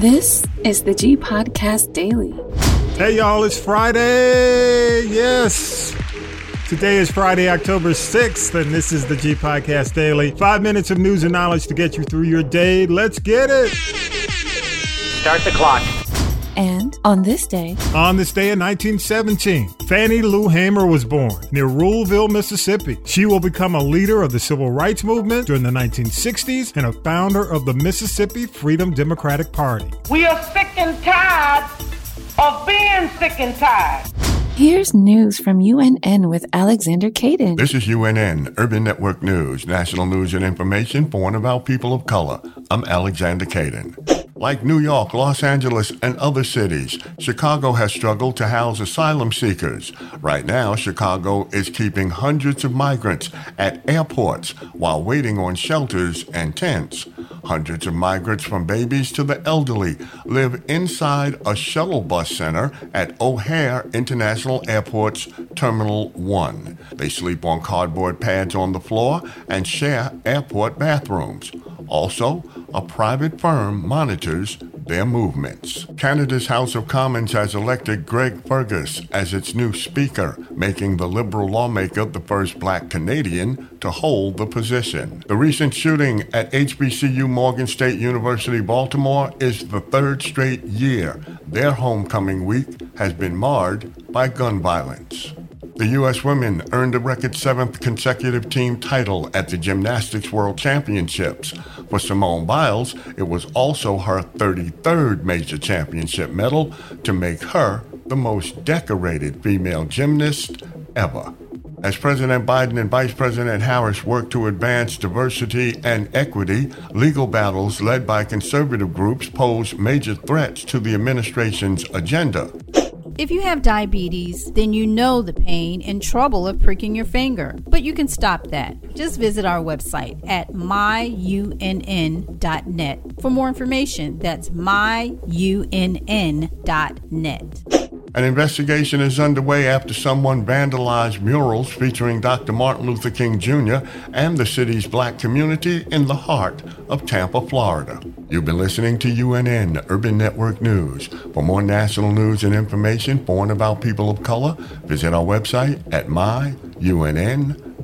This is the G Podcast Daily. Hey, y'all, it's Friday. Yes. Today is Friday, October 6th, and this is the G Podcast Daily. Five minutes of news and knowledge to get you through your day. Let's get it. Start the clock. And on this day, On this day in 1917, Fannie Lou Hamer was born near Ruleville, Mississippi. She will become a leader of the civil rights movement during the 1960s and a founder of the Mississippi Freedom Democratic Party. We are sick and tired of being sick and tired. here's news from UNN with Alexander Caden. This is UNN, Urban Network News, national news and information for and about people of color. I'm Alexander Caden. Like New York, Los Angeles, and other cities, Chicago has struggled to house asylum seekers. Right now, Chicago is keeping hundreds of migrants at airports while waiting on shelters and tents. Hundreds of migrants from babies to the elderly live inside a shuttle bus center at O'Hare International Airport's Terminal 1. They sleep on cardboard pads on the floor and share airport bathrooms. Also, a private firm monitors their movements. Canada's House of Commons has elected Greg Fergus as its new Speaker, making the Liberal lawmaker the first black Canadian to hold the position. The recent shooting at HBCU Morgan State University, Baltimore is the third straight year their homecoming week has been marred by gun violence. The U.S. women earned a record seventh consecutive team title at the Gymnastics World Championships. For Simone Biles, it was also her 33rd major championship medal to make her the most decorated female gymnast ever. As President Biden and Vice President Harris work to advance diversity and equity, legal battles led by conservative groups pose major threats to the administration's agenda. If you have diabetes, then you know the pain and trouble of pricking your finger. But you can stop that. Just visit our website at myunn.net for more information. That's myunn.net. An investigation is underway after someone vandalized murals featuring Dr. Martin Luther King Jr. and the city's black community in the heart of Tampa, Florida. You've been listening to UNN Urban Network News. For more national news and information for and about people of color, visit our website at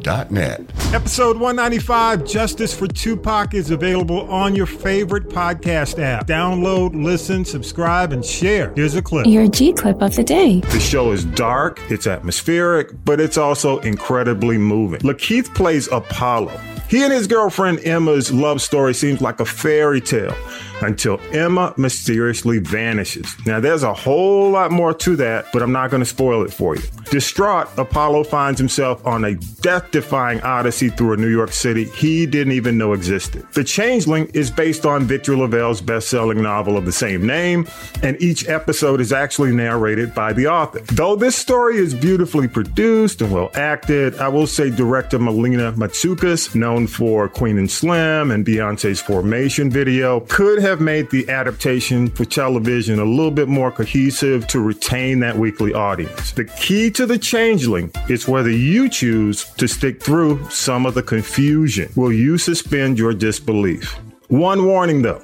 myunn.net. Episode 195, Justice for Tupac, is available on your favorite podcast app. Download, listen, subscribe, and share. Here's a clip. Your G clip of the day. The show is dark, it's atmospheric, but it's also incredibly moving. LaKeith plays Apollo. He and his girlfriend Emma's love story seems like a fairy tale until Emma mysteriously vanishes. Now, there's a whole lot more to that, but I'm not going to spoil it for you. Distraught, Apollo finds himself on a death defying odyssey through a New York City he didn't even know existed. The Changeling is based on Victor LaValle's best selling novel of the same name, and each episode is actually narrated by the author. Though this story is beautifully produced and well acted, I will say director Melina Matsoukas, known for Queen and Slim and Beyonce's Formation video, could have made the adaptation for television a little bit more cohesive to retain that weekly audience. The key to the changeling is whether you choose to stick through some of the confusion. Will you suspend your disbelief? One warning though.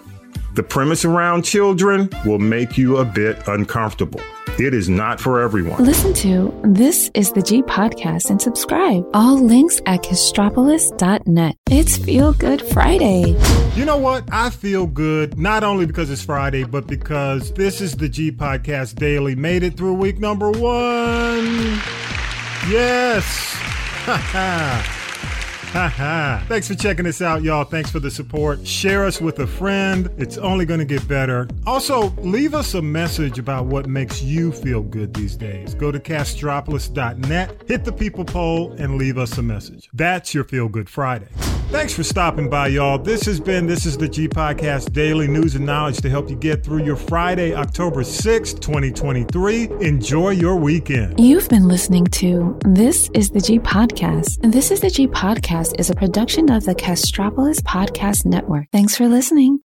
The premise around children will make you a bit uncomfortable. It is not for everyone. Listen to This is the G Podcast and subscribe. All links at castropolis.net. It's Feel Good Friday. You know what? I feel good not only because it's Friday, but because this is the G Podcast Daily. Made it through week number one. Yes. Ha ha. Ha ha. Thanks for checking us out, y'all. Thanks for the support. Share us with a friend. It's only going to get better. Also, leave us a message about what makes you feel good these days. Go to castropolis.net, hit the people poll, and leave us a message. That's your Feel Good Friday. Thanks for stopping by, y'all. This has been This is the G Podcast Daily News and Knowledge to help you get through your Friday, October 6th, 2023. Enjoy your weekend. You've been listening to This is the G Podcast. This is the G Podcast is a production of the Castropolis Podcast Network. Thanks for listening.